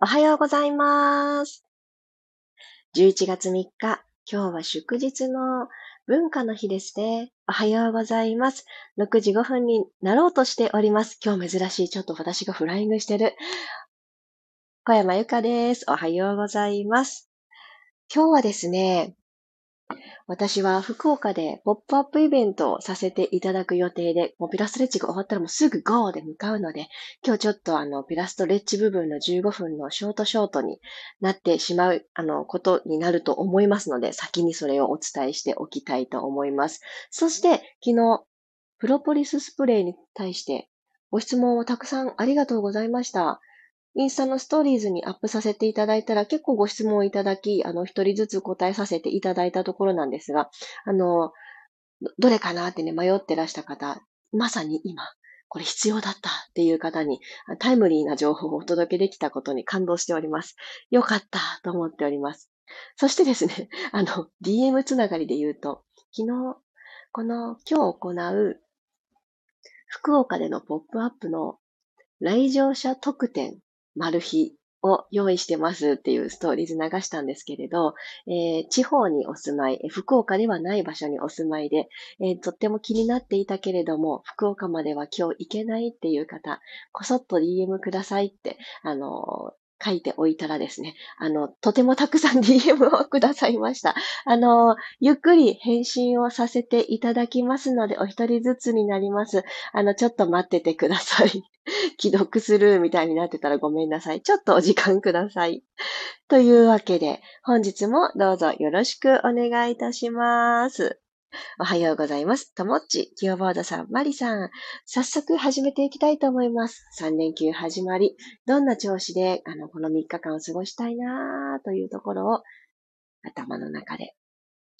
おはようございます。11月3日、今日は祝日の文化の日ですね。おはようございます。6時5分になろうとしております。今日珍しい。ちょっと私がフライングしてる。小山由かです。おはようございます。今日はですね、私は福岡でポップアップイベントをさせていただく予定で、もうピラストレッチが終わったらもうすぐ GO で向かうので、今日ちょっとあの、ピラストレッチ部分の15分のショートショートになってしまう、あの、ことになると思いますので、先にそれをお伝えしておきたいと思います。そして、昨日、プロポリススプレーに対してご質問をたくさんありがとうございました。インスタのストーリーズにアップさせていただいたら結構ご質問をいただき、あの、一人ずつ答えさせていただいたところなんですが、あの、どれかなってね、迷ってらした方、まさに今、これ必要だったっていう方にタイムリーな情報をお届けできたことに感動しております。よかったと思っております。そしてですね、あの、DM つながりで言うと、昨日、この今日行う福岡でのポップアップの来場者特典マル秘を用意してますっていうストーリーズ流したんですけれど、えー、地方にお住まい、福岡ではない場所にお住まいで、えー、とっても気になっていたけれども、福岡までは今日行けないっていう方、こそっと DM くださいって、あの書いておいたらですね、あの、とてもたくさん DM をくださいました。あの、ゆっくり返信をさせていただきますので、お一人ずつになります。あの、ちょっと待っててください。既読するみたいになってたらごめんなさい。ちょっとお時間ください。というわけで、本日もどうぞよろしくお願いいたします。おはようございます。ともっち、キヨボードさん、マリさん。早速始めていきたいと思います。3連休始まり、どんな調子で、あの、この3日間を過ごしたいなというところを、頭の中で、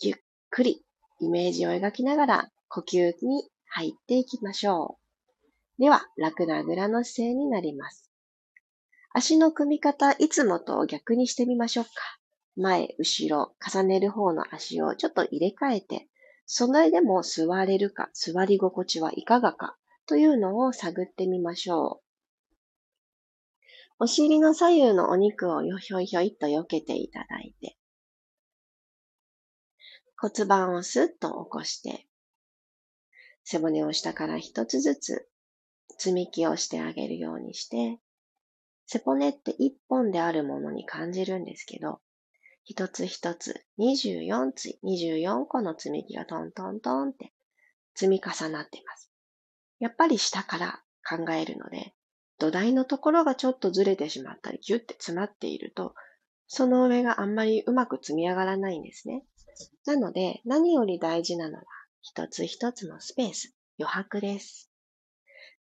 ゆっくり、イメージを描きながら、呼吸に入っていきましょう。では、楽なあぐらの姿勢になります。足の組み方、いつもと逆にしてみましょうか。前、後ろ、重ねる方の足をちょっと入れ替えて、それでも座れるか、座り心地はいかがかというのを探ってみましょう。お尻の左右のお肉をひょいひょいっと避けていただいて、骨盤をスッと起こして、背骨を下から一つずつ積み木をしてあげるようにして、背骨って一本であるものに感じるんですけど、一つ一つ24つ、24個の積み木がトントントンって積み重なっています。やっぱり下から考えるので、土台のところがちょっとずれてしまったり、ギュッて詰まっていると、その上があんまりうまく積み上がらないんですね。なので、何より大事なのは、一つ一つのスペース、余白です。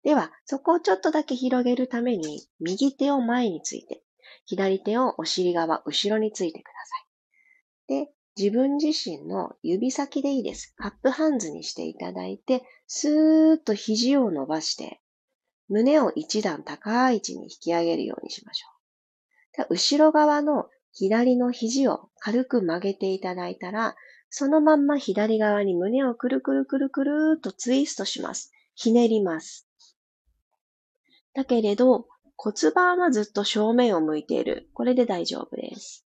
では、そこをちょっとだけ広げるために、右手を前について、左手をお尻側、後ろについてください。で、自分自身の指先でいいです。カップハンズにしていただいて、スーッと肘を伸ばして、胸を一段高い位置に引き上げるようにしましょう。後ろ側の左の肘を軽く曲げていただいたら、そのまんま左側に胸をくるくるくるくるっとツイストします。ひねります。だけれど、骨盤はずっと正面を向いている。これで大丈夫です。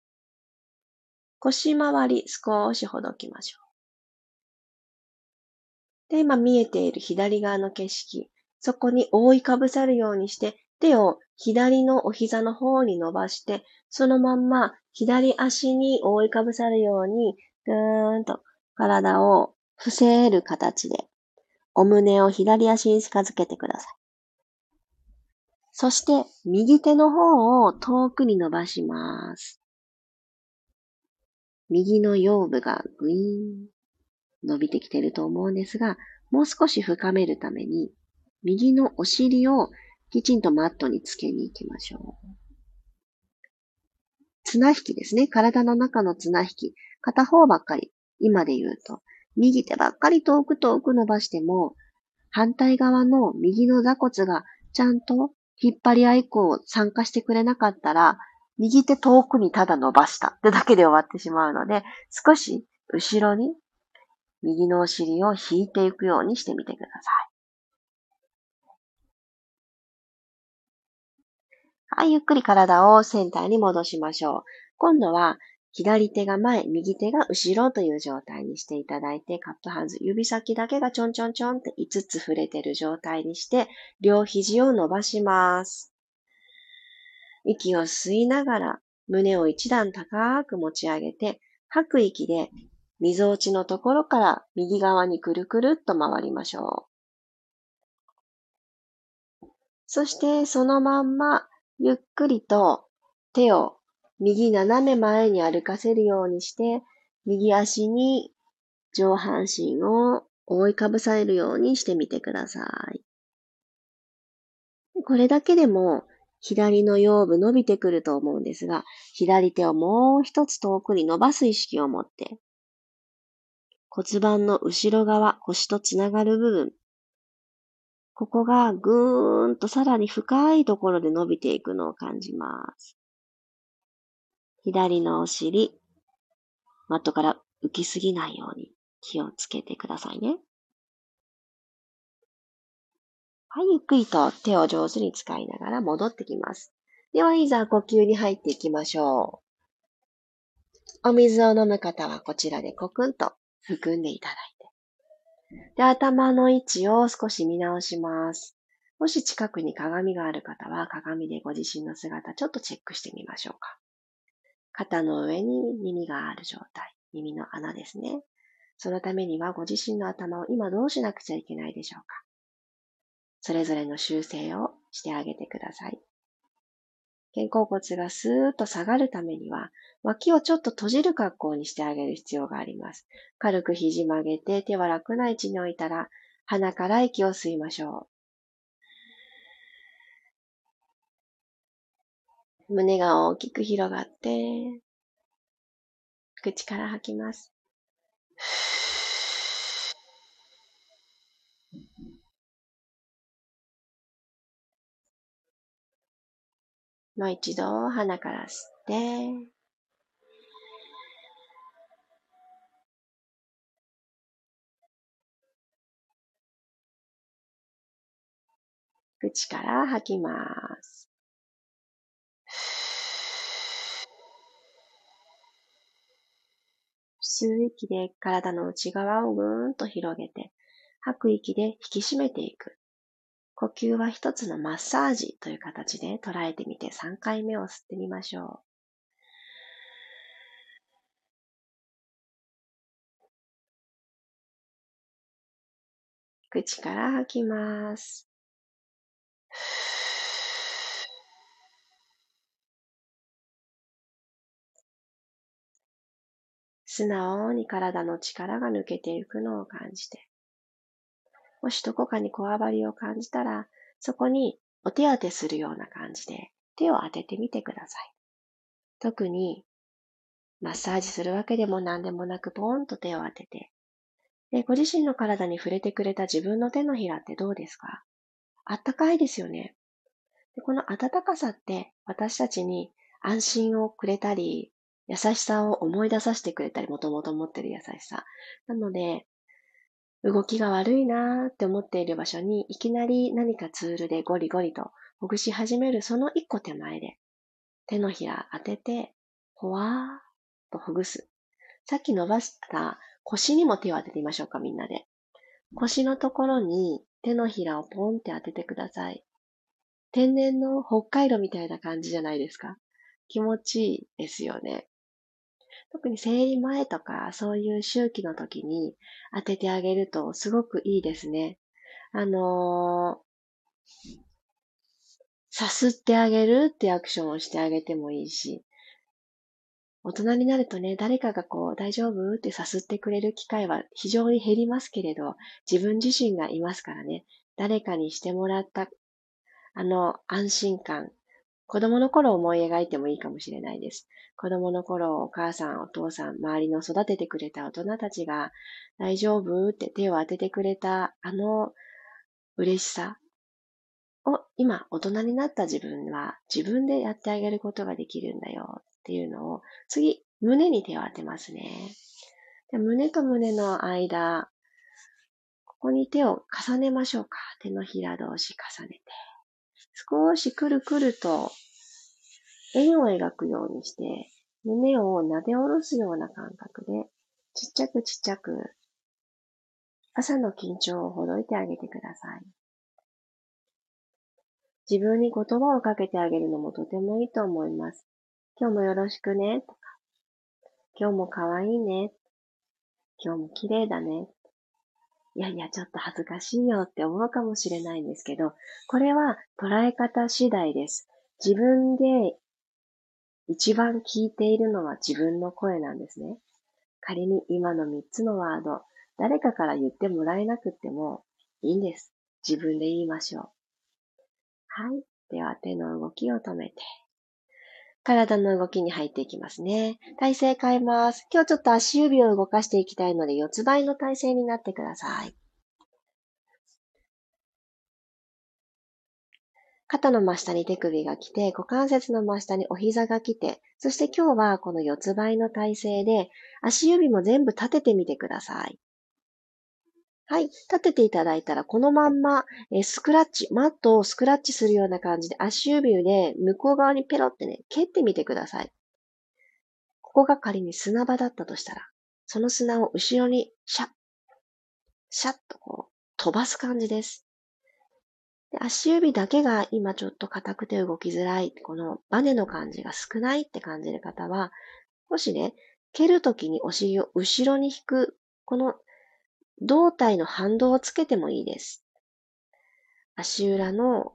腰回り少しほどきましょう。で、今見えている左側の景色、そこに覆いかぶさるようにして、手を左のお膝の方に伸ばして、そのまんま左足に覆いかぶさるように、ぐーんと体を伏せる形で、お胸を左足に近づけてください。そして、右手の方を遠くに伸ばします。右の腰部がグイーン伸びてきてると思うんですが、もう少し深めるために、右のお尻をきちんとマットにつけに行きましょう。綱引きですね。体の中の綱引き。片方ばっかり。今で言うと、右手ばっかり遠く遠く伸ばしても、反対側の右の座骨がちゃんと引っ張り合い以降参加してくれなかったら、右手遠くにただ伸ばしたってだけで終わってしまうので、少し後ろに右のお尻を引いていくようにしてみてください。はい、ゆっくり体をセンターに戻しましょう。今度は左手が前、右手が後ろという状態にしていただいて、カップハンズ、指先だけがちょんちょんちょんって5つ触れてる状態にして、両肘を伸ばします。息を吸いながら、胸を一段高く持ち上げて、吐く息で、溝落ちのところから右側にくるくるっと回りましょう。そして、そのまんま、ゆっくりと手を右斜め前に歩かせるようにして、右足に上半身を覆いかぶされるようにしてみてください。これだけでも左の腰部伸びてくると思うんですが、左手をもう一つ遠くに伸ばす意識を持って、骨盤の後ろ側、腰とつながる部分、ここがぐーんとさらに深いところで伸びていくのを感じます。左のお尻、マットから浮きすぎないように気をつけてくださいね。はい、ゆっくりと手を上手に使いながら戻ってきます。では、いざ呼吸に入っていきましょう。お水を飲む方はこちらでコクンと含んでいただいて。で、頭の位置を少し見直します。もし近くに鏡がある方は鏡でご自身の姿ちょっとチェックしてみましょうか。肩の上に耳がある状態。耳の穴ですね。そのためにはご自身の頭を今どうしなくちゃいけないでしょうか。それぞれの修正をしてあげてください。肩甲骨がスーッと下がるためには、脇をちょっと閉じる格好にしてあげる必要があります。軽く肘曲げて手は楽な位置に置いたら、鼻から息を吸いましょう。胸が大きく広がって、口から吐きます。もう一度鼻から吸って、口から吐きます。吸う息で体の内側をぐーんと広げて、吐く息で引き締めていく。呼吸は一つのマッサージという形で捉えてみて3回目を吸ってみましょう。口から吐きます。素直に体の力が抜けていくのを感じて。もしどこかにこわばりを感じたら、そこにお手当てするような感じで手を当ててみてください。特に、マッサージするわけでも何でもなく、ポーンと手を当てて、で、ご自身の体に触れてくれた自分の手のひらってどうですか？あったかいですよね。でこの温かさって私たちに安心をくれたり、優しさを思い出させてくれたり、もともと持ってる優しさ。なので、動きが悪いなーって思っている場所に、いきなり何かツールでゴリゴリとほぐし始めるその一個手前で、手のひら当てて、ほわーっとほぐす。さっき伸ばした腰にも手を当ててみましょうか、みんなで。腰のところに手のひらをポンって当ててください。天然の北海道みたいな感じじゃないですか。気持ちいいですよね。特に生理前とか、そういう周期の時に当ててあげるとすごくいいですね。あのー、さすってあげるってアクションをしてあげてもいいし、大人になるとね、誰かがこう、大丈夫ってさすってくれる機会は非常に減りますけれど、自分自身がいますからね、誰かにしてもらった、あの、安心感、子供の頃を思い描いてもいいかもしれないです。子供の頃、お母さん、お父さん、周りの育ててくれた大人たちが、大丈夫って手を当ててくれた、あの嬉しさを、今、大人になった自分は、自分でやってあげることができるんだよっていうのを、次、胸に手を当てますね。で胸と胸の間、ここに手を重ねましょうか。手のひら同士重ねて。少しくるくると円を描くようにして、胸を撫で下ろすような感覚で、ちっちゃくちっちゃく、朝の緊張をほどいてあげてください。自分に言葉をかけてあげるのもとてもいいと思います。今日もよろしくね、とか、今日も可愛いね、今日も綺麗だね。いやいや、ちょっと恥ずかしいよって思うかもしれないんですけど、これは捉え方次第です。自分で一番聞いているのは自分の声なんですね。仮に今の3つのワード、誰かから言ってもらえなくてもいいんです。自分で言いましょう。はい。では手の動きを止めて。体の動きに入っていきますね。体勢変えます。今日ちょっと足指を動かしていきたいので、四つ倍の体勢になってください。肩の真下に手首が来て、股関節の真下にお膝が来て、そして今日はこの四つ倍の体勢で、足指も全部立ててみてください。はい。立てていただいたら、このまんま、えスクラッチ、マットをスクラッチするような感じで、足指で向こう側にペロってね、蹴ってみてください。ここが仮に砂場だったとしたら、その砂を後ろにシャッ、シャッとこう、飛ばす感じです。で足指だけが今ちょっと硬くて動きづらい、このバネの感じが少ないって感じる方は、もしね、蹴るときにお尻を後ろに引く、この胴体の反動をつけてもいいです。足裏の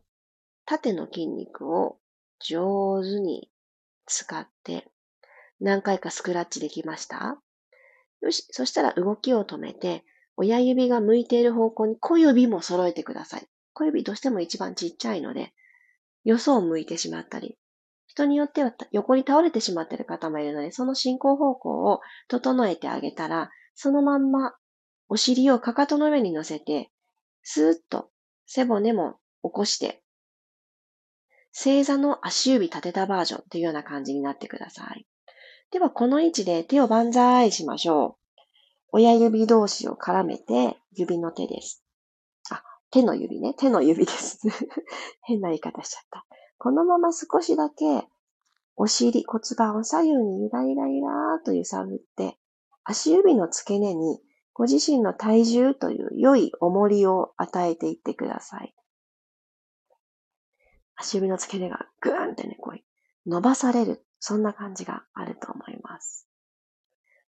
縦の筋肉を上手に使って何回かスクラッチできましたよし、そしたら動きを止めて親指が向いている方向に小指も揃えてください。小指どうしても一番ちっちゃいので、よそを向いてしまったり、人によっては横に倒れてしまっている方もいるので、その進行方向を整えてあげたら、そのまんまお尻をかかとの上に乗せて、スーッと背骨も起こして、正座の足指立てたバージョンというような感じになってください。では、この位置で手を万歳しましょう。親指同士を絡めて、指の手です。あ、手の指ね。手の指です。変な言い方しちゃった。このまま少しだけ、お尻、骨盤を左右にゆらゆらゆらーと揺さぶって、足指の付け根にご自身の体重という良い重りを与えていってください。足指の付け根がぐーんってね、こう伸ばされる。そんな感じがあると思います。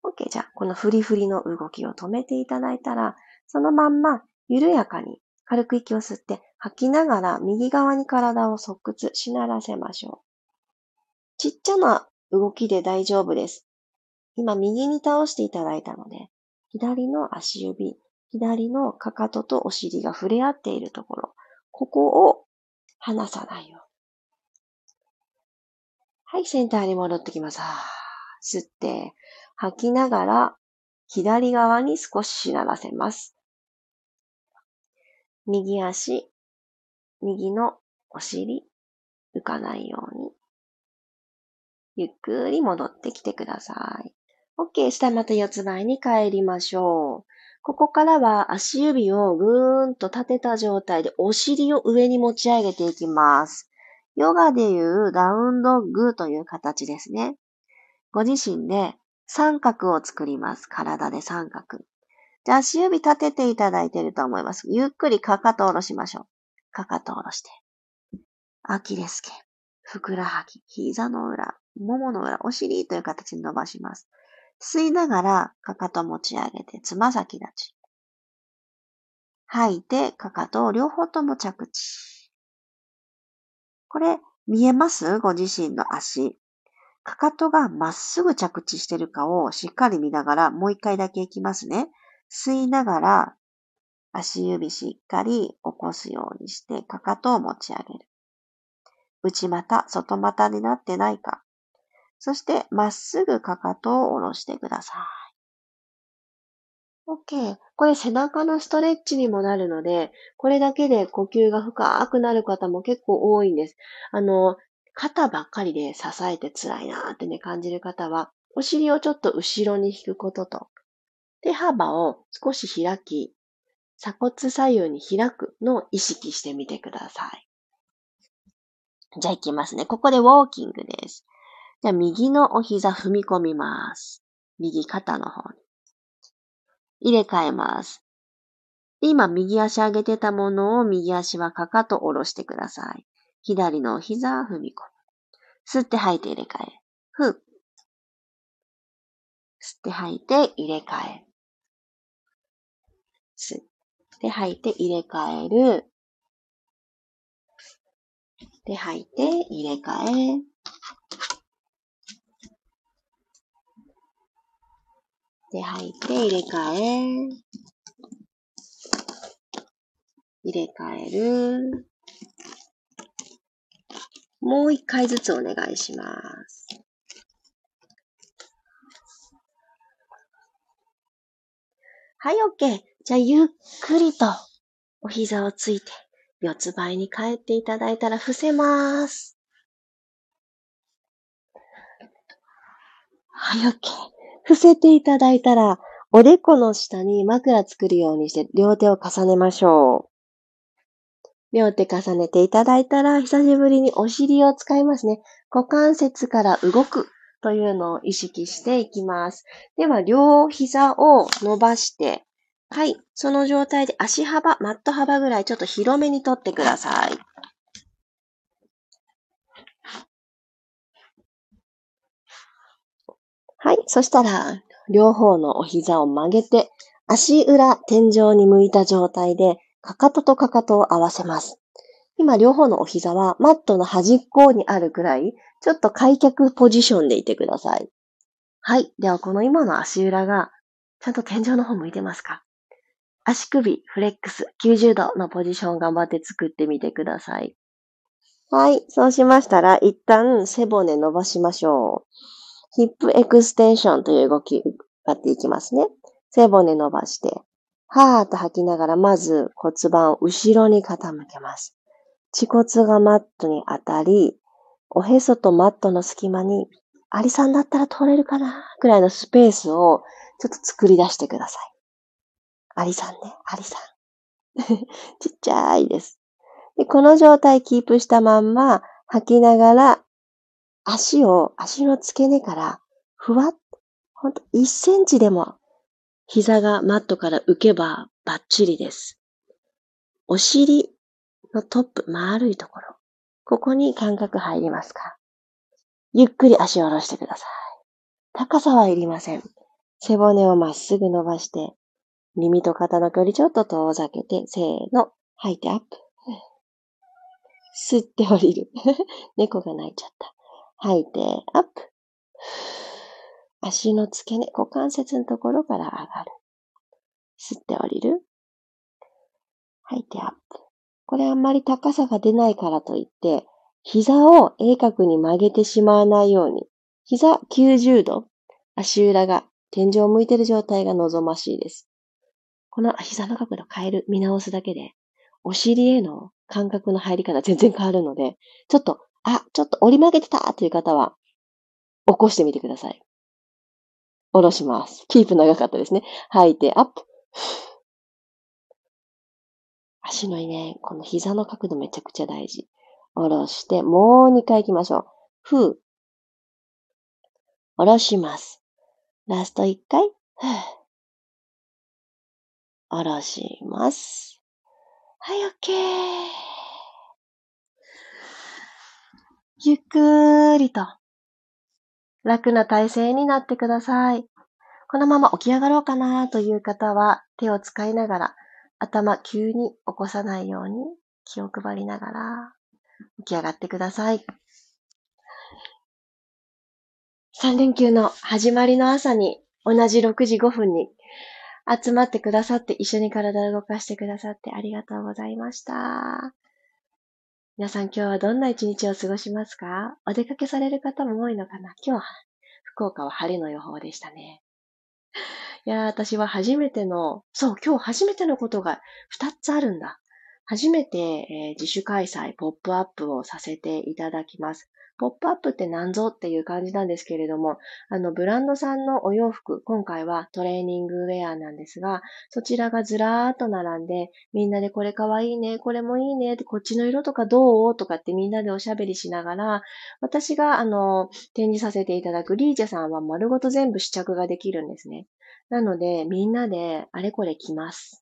OK。じゃあ、このフリフリの動きを止めていただいたら、そのまんま緩やかに軽く息を吸って吐きながら右側に体を側屈しならせましょう。ちっちゃな動きで大丈夫です。今右に倒していただいたので、左の足指、左のかかととお尻が触れ合っているところ、ここを離さないように。はい、センターに戻ってきます。吸って、吐きながら、左側に少ししならせます。右足、右のお尻、浮かないように、ゆっくり戻ってきてください。OK。したらまた四つ倍に帰りましょう。ここからは足指をぐーんと立てた状態でお尻を上に持ち上げていきます。ヨガでいうダウンドッグという形ですね。ご自身で三角を作ります。体で三角。じゃあ足指立てていただいていると思います。ゆっくりかかと下ろしましょう。かかと下ろして。アキレス腱、ふくらはぎ、膝の裏、ももの裏、お尻という形に伸ばします。吸いながら、かかと持ち上げて、つま先立ち。吐いて、かかとを両方とも着地。これ、見えます？ご自身の足。かかとがまっすぐ着地してるかをしっかり見ながら、もう一回だけいきますね。吸いながら、足指しっかり起こすようにして、かかとを持ち上げる。内股、外股になってないか？そして、まっすぐかかとを下ろしてください。OK。これ背中のストレッチにもなるので、これだけで呼吸が深くなる方も結構多いんです。あの、肩ばっかりで支えて辛いなーってね、感じる方は、お尻をちょっと後ろに引くことと、手幅を少し開き、鎖骨左右に開くのを意識してみてください。じゃあ行きますね。ここでウォーキングです。じゃあ右のお膝踏み込みます。右肩の方に。入れ替えます。今、右足上げてたものを右足はかかと下ろしてください。左のお膝踏み込む。吸って吐いて入れ替え。ふう。吸って吐いて入れ替え。吸って吐いて入れ替える。で、吐いて入れ替え。で、吐いて入れ替え。入れ替える。もう一回ずつお願いします。はい、OK。じゃあ、ゆっくりとお膝をついて、四つ倍に帰っていただいたら伏せます。はい、OK。伏せていただいたら、おでこの下に枕作るようにして両手を重ねましょう。両手重ねていただいたら、久しぶりにお尻を使いますね。股関節から動くというのを意識していきます。では、両膝を伸ばして、はい。その状態で足幅、マット幅ぐらいちょっと広めにとってください。はい。そしたら、両方のお膝を曲げて、足裏、天井に向いた状態で、かかととかかとを合わせます。今、両方のお膝はマットの端っこにあるくらい、ちょっと開脚ポジションでいてください。はい。では、この今の足裏が、ちゃんと天井の方向いてますか？足首、フレックス、90度のポジション頑張って作ってみてください。はい。そうしましたら、一旦背骨伸ばしましょう。ヒップエクステンションという動き、やっていきますね。背骨伸ばして、はーっと吐きながら、まず骨盤を後ろに傾けます。恥骨がマットに当たり、おへそとマットの隙間に、アリさんだったら通れるかな？くらいのスペースをちょっと作り出してください。アリさんね、アリさん。ちっちゃいです。でこの状態キープしたまんま吐きながら足を、足の付け根からふわっ、ほんと1センチでも膝がマットから浮けばバッチリです。お尻のトップ、丸いところ。ここに感覚入りますかゆっくり足を下ろしてください。高さはいりません。背骨をまっすぐ伸ばして、耳と肩の距離ちょっと遠ざけて、せーの、吐いてアップ。吸って降りる。猫が泣いちゃった。吐いてアップ。足の付け根、股関節のところから上がる。吸って降りる。吐いてアップ。これあんまり高さが出ないからといって、膝を鋭角に曲げてしまわないように、膝90度、足裏が天井を向いている状態が望ましいです。この膝の角度変える、見直すだけで、お尻への感覚の入り方全然変わるので、ちょっと、あ、ちょっと折り曲げてたという方は、起こしてみてください。下ろします。キープ長かったですね。吐いて、アップ。足のね、この膝の角度めちゃくちゃ大事。下ろして、もう2回行きましょう。ふう。下ろします。ラスト1回。ふう。下ろします。はい、オッケー。ゆっくりと楽な体勢になってください。このまま起き上がろうかなという方は手を使いながら頭急に起こさないように気を配りながら起き上がってください。3連休の始まりの朝に同じ6時5分に集まってくださって一緒に体を動かしてくださってありがとうございました。皆さん今日はどんな一日を過ごしますか？お出かけされる方も多いのかな？今日は福岡は晴れの予報でしたね。いやー、私は初めての、そう、今日初めてのことが2つあるんだ。初めて、え、自主開催、ポップアップをさせていただきます。ポップアップって何ぞっていう感じなんですけれども、あの、ブランドさんのお洋服、今回はトレーニングウェアなんですが、そちらがずらーっと並んで、みんなでこれかわいいね、これもいいね、こっちの色とかどう？とかってみんなでおしゃべりしながら、私が、あの、展示させていただくリーチェさんは丸ごと全部試着ができるんですね。なので、みんなであれこれ着ます。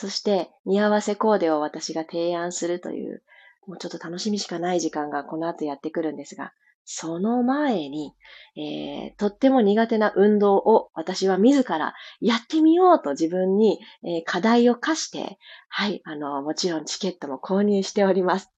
そして、似合わせコーデを私が提案するという、もうちょっと楽しみしかない時間がこの後やってくるんですが、その前に、えー、とっても苦手な運動を私は自らやってみようと自分に、えー、課題を課して、はい、あの、もちろんチケットも購入しております。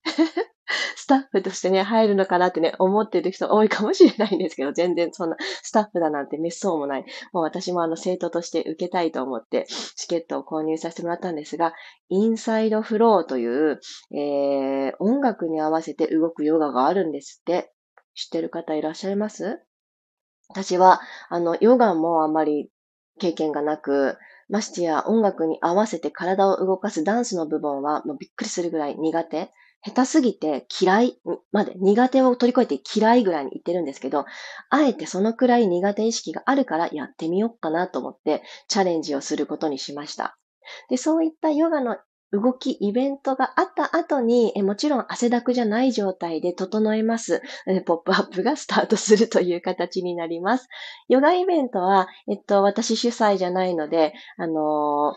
スタッフとしてね、入るのかなってね、思ってる人多いかもしれないんですけど、全然そんなスタッフだなんて滅相もない。もう私もあの生徒として受けたいと思って、チケットを購入させてもらったんですが、インサイドフローという、えー、音楽に合わせて動くヨガがあるんですって。知ってる方いらっしゃいます？私は、あの、ヨガもあんまり経験がなく、ましてや音楽に合わせて体を動かすダンスの部分はもうびっくりするぐらい苦手。下手すぎて嫌いまで、苦手を取り越えて嫌いぐらいに言ってるんですけど、あえてそのくらい苦手意識があるからやってみようかなと思ってチャレンジをすることにしました。で、そういったヨガの動き、イベントがあった後に、もちろん汗だくじゃない状態で整えます。ポップアップがスタートするという形になります。ヨガイベントは、えっと、私主催じゃないので、あの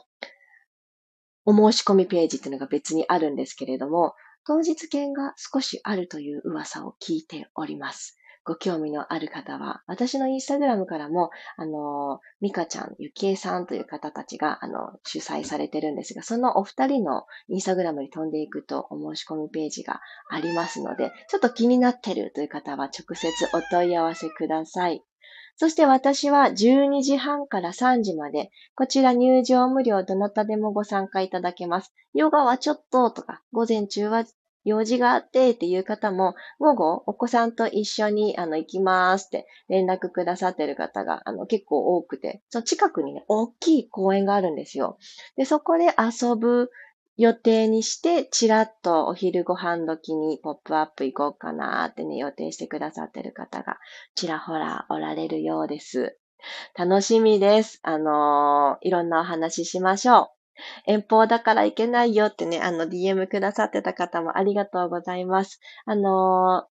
お申し込みページっていうのが別にあるんですけれども、当日券が少しあるという噂を聞いております。ご興味のある方は、私のインスタグラムからも、あの、ミカちゃん、ゆきえさんという方たちが、あの、主催されてるんですが、そのお二人のインスタグラムに飛んでいくとお申し込みページがありますので、ちょっと気になってるという方は直接お問い合わせください。そして私は12時半から3時まで、こちら入場無料どなたでもご参加いただけます。ヨガはちょっととか、午前中は用事があってっていう方も、午後お子さんと一緒にあの行きますって連絡くださってる方があの結構多くて、その近くにね、大きい公園があるんですよ。で、そこで遊ぶ予定にして、ちらっとお昼ご飯時にポップアップ行こうかなってね、予定してくださってる方がちらほらおられるようです。楽しみです。あのー、いろんなお話ししましょう。遠方だから行けないよってね、あの、DM くださってた方もありがとうございます。あの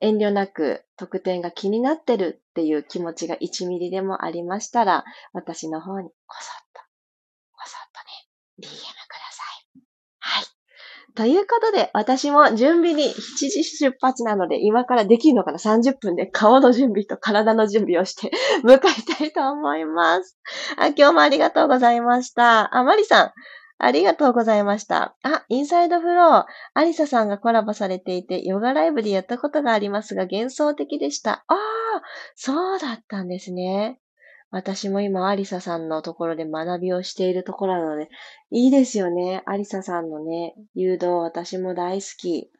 ー、遠慮なく特典が気になってるっていう気持ちが1ミリでもありましたら、私の方にこそっと、こそっとね、DM ということで、私も準備に7時出発なので、今からできるのかな ?30 分で顔の準備と体の準備をして 向かいたいと思います。あ、今日もありがとうございました。あ、マリさん。ありがとうございました。あ、インサイドフロー。アリサさんがコラボされていて、ヨガライブでやったことがありますが、幻想的でした。ああ、そうだったんですね。私も今、アリサさんのところで学びをしているところなので、いいですよね。アリサさんのね、誘導、私も大好き。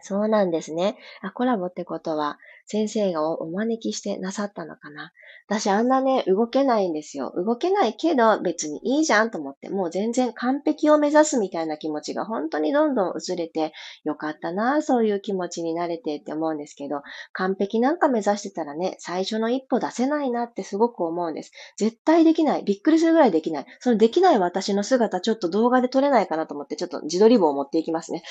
そうなんですね。あ、コラボってことは、先生がお招きしてなさったのかな。私あんなね、動けないんですよ。動けないけど別にいいじゃんと思って、もう全然完璧を目指すみたいな気持ちが本当にどんどん薄れて、よかったな、そういう気持ちになれてって思うんですけど、完璧なんか目指してたらね、最初の一歩出せないなってすごく思うんです。絶対できない。びっくりするぐらいできない。そのできない私の姿ちょっと動画で撮れないかなと思って、ちょっと自撮り棒を持っていきますね。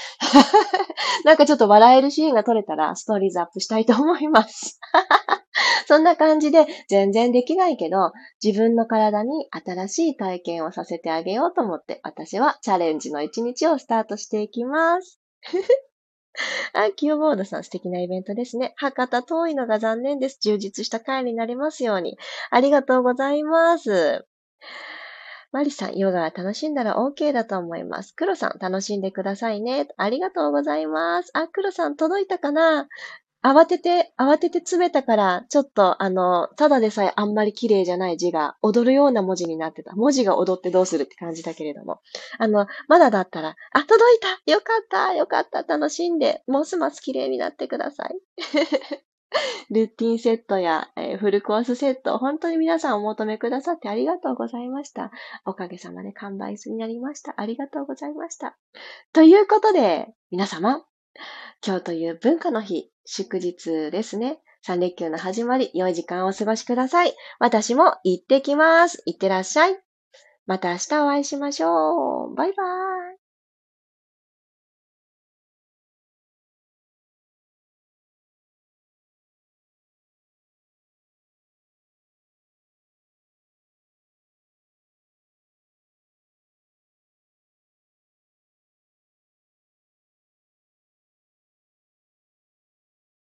なんかちょっと笑えるシーンが撮れたらストーリーズアップしたいと思います。います そんな感じで全然できないけど、自分の体に新しい体験をさせてあげようと思って、私はチャレンジの一日をスタートしていきます。あ、キーボードさん素敵なイベントですね。博多遠いのが残念です。充実した回になりますように。ありがとうございます。マリさん、ヨガは楽しんだら OK だと思います。黒さん、楽しんでくださいね。ありがとうございます。あ、黒さん、届いたかな？慌てて、慌てて詰めたから、ちょっと、あの、ただでさえあんまり綺麗じゃない字が踊るような文字になってた。文字が踊ってどうするって感じだけれども。あの、まだだったら、あ、届いたよかったよかった楽しんで、ますます綺麗になってください。ルーティンセットや、えー、フルコースセット、本当に皆さんお求めくださってありがとうございました。おかげさまで完売になりました。ありがとうございました。ということで、皆様、今日という文化の日、祝日ですね。三連休の始まり、良い時間をお過ごしください。私も行ってきます。行ってらっしゃい。また明日お会いしましょう。バイバーイ。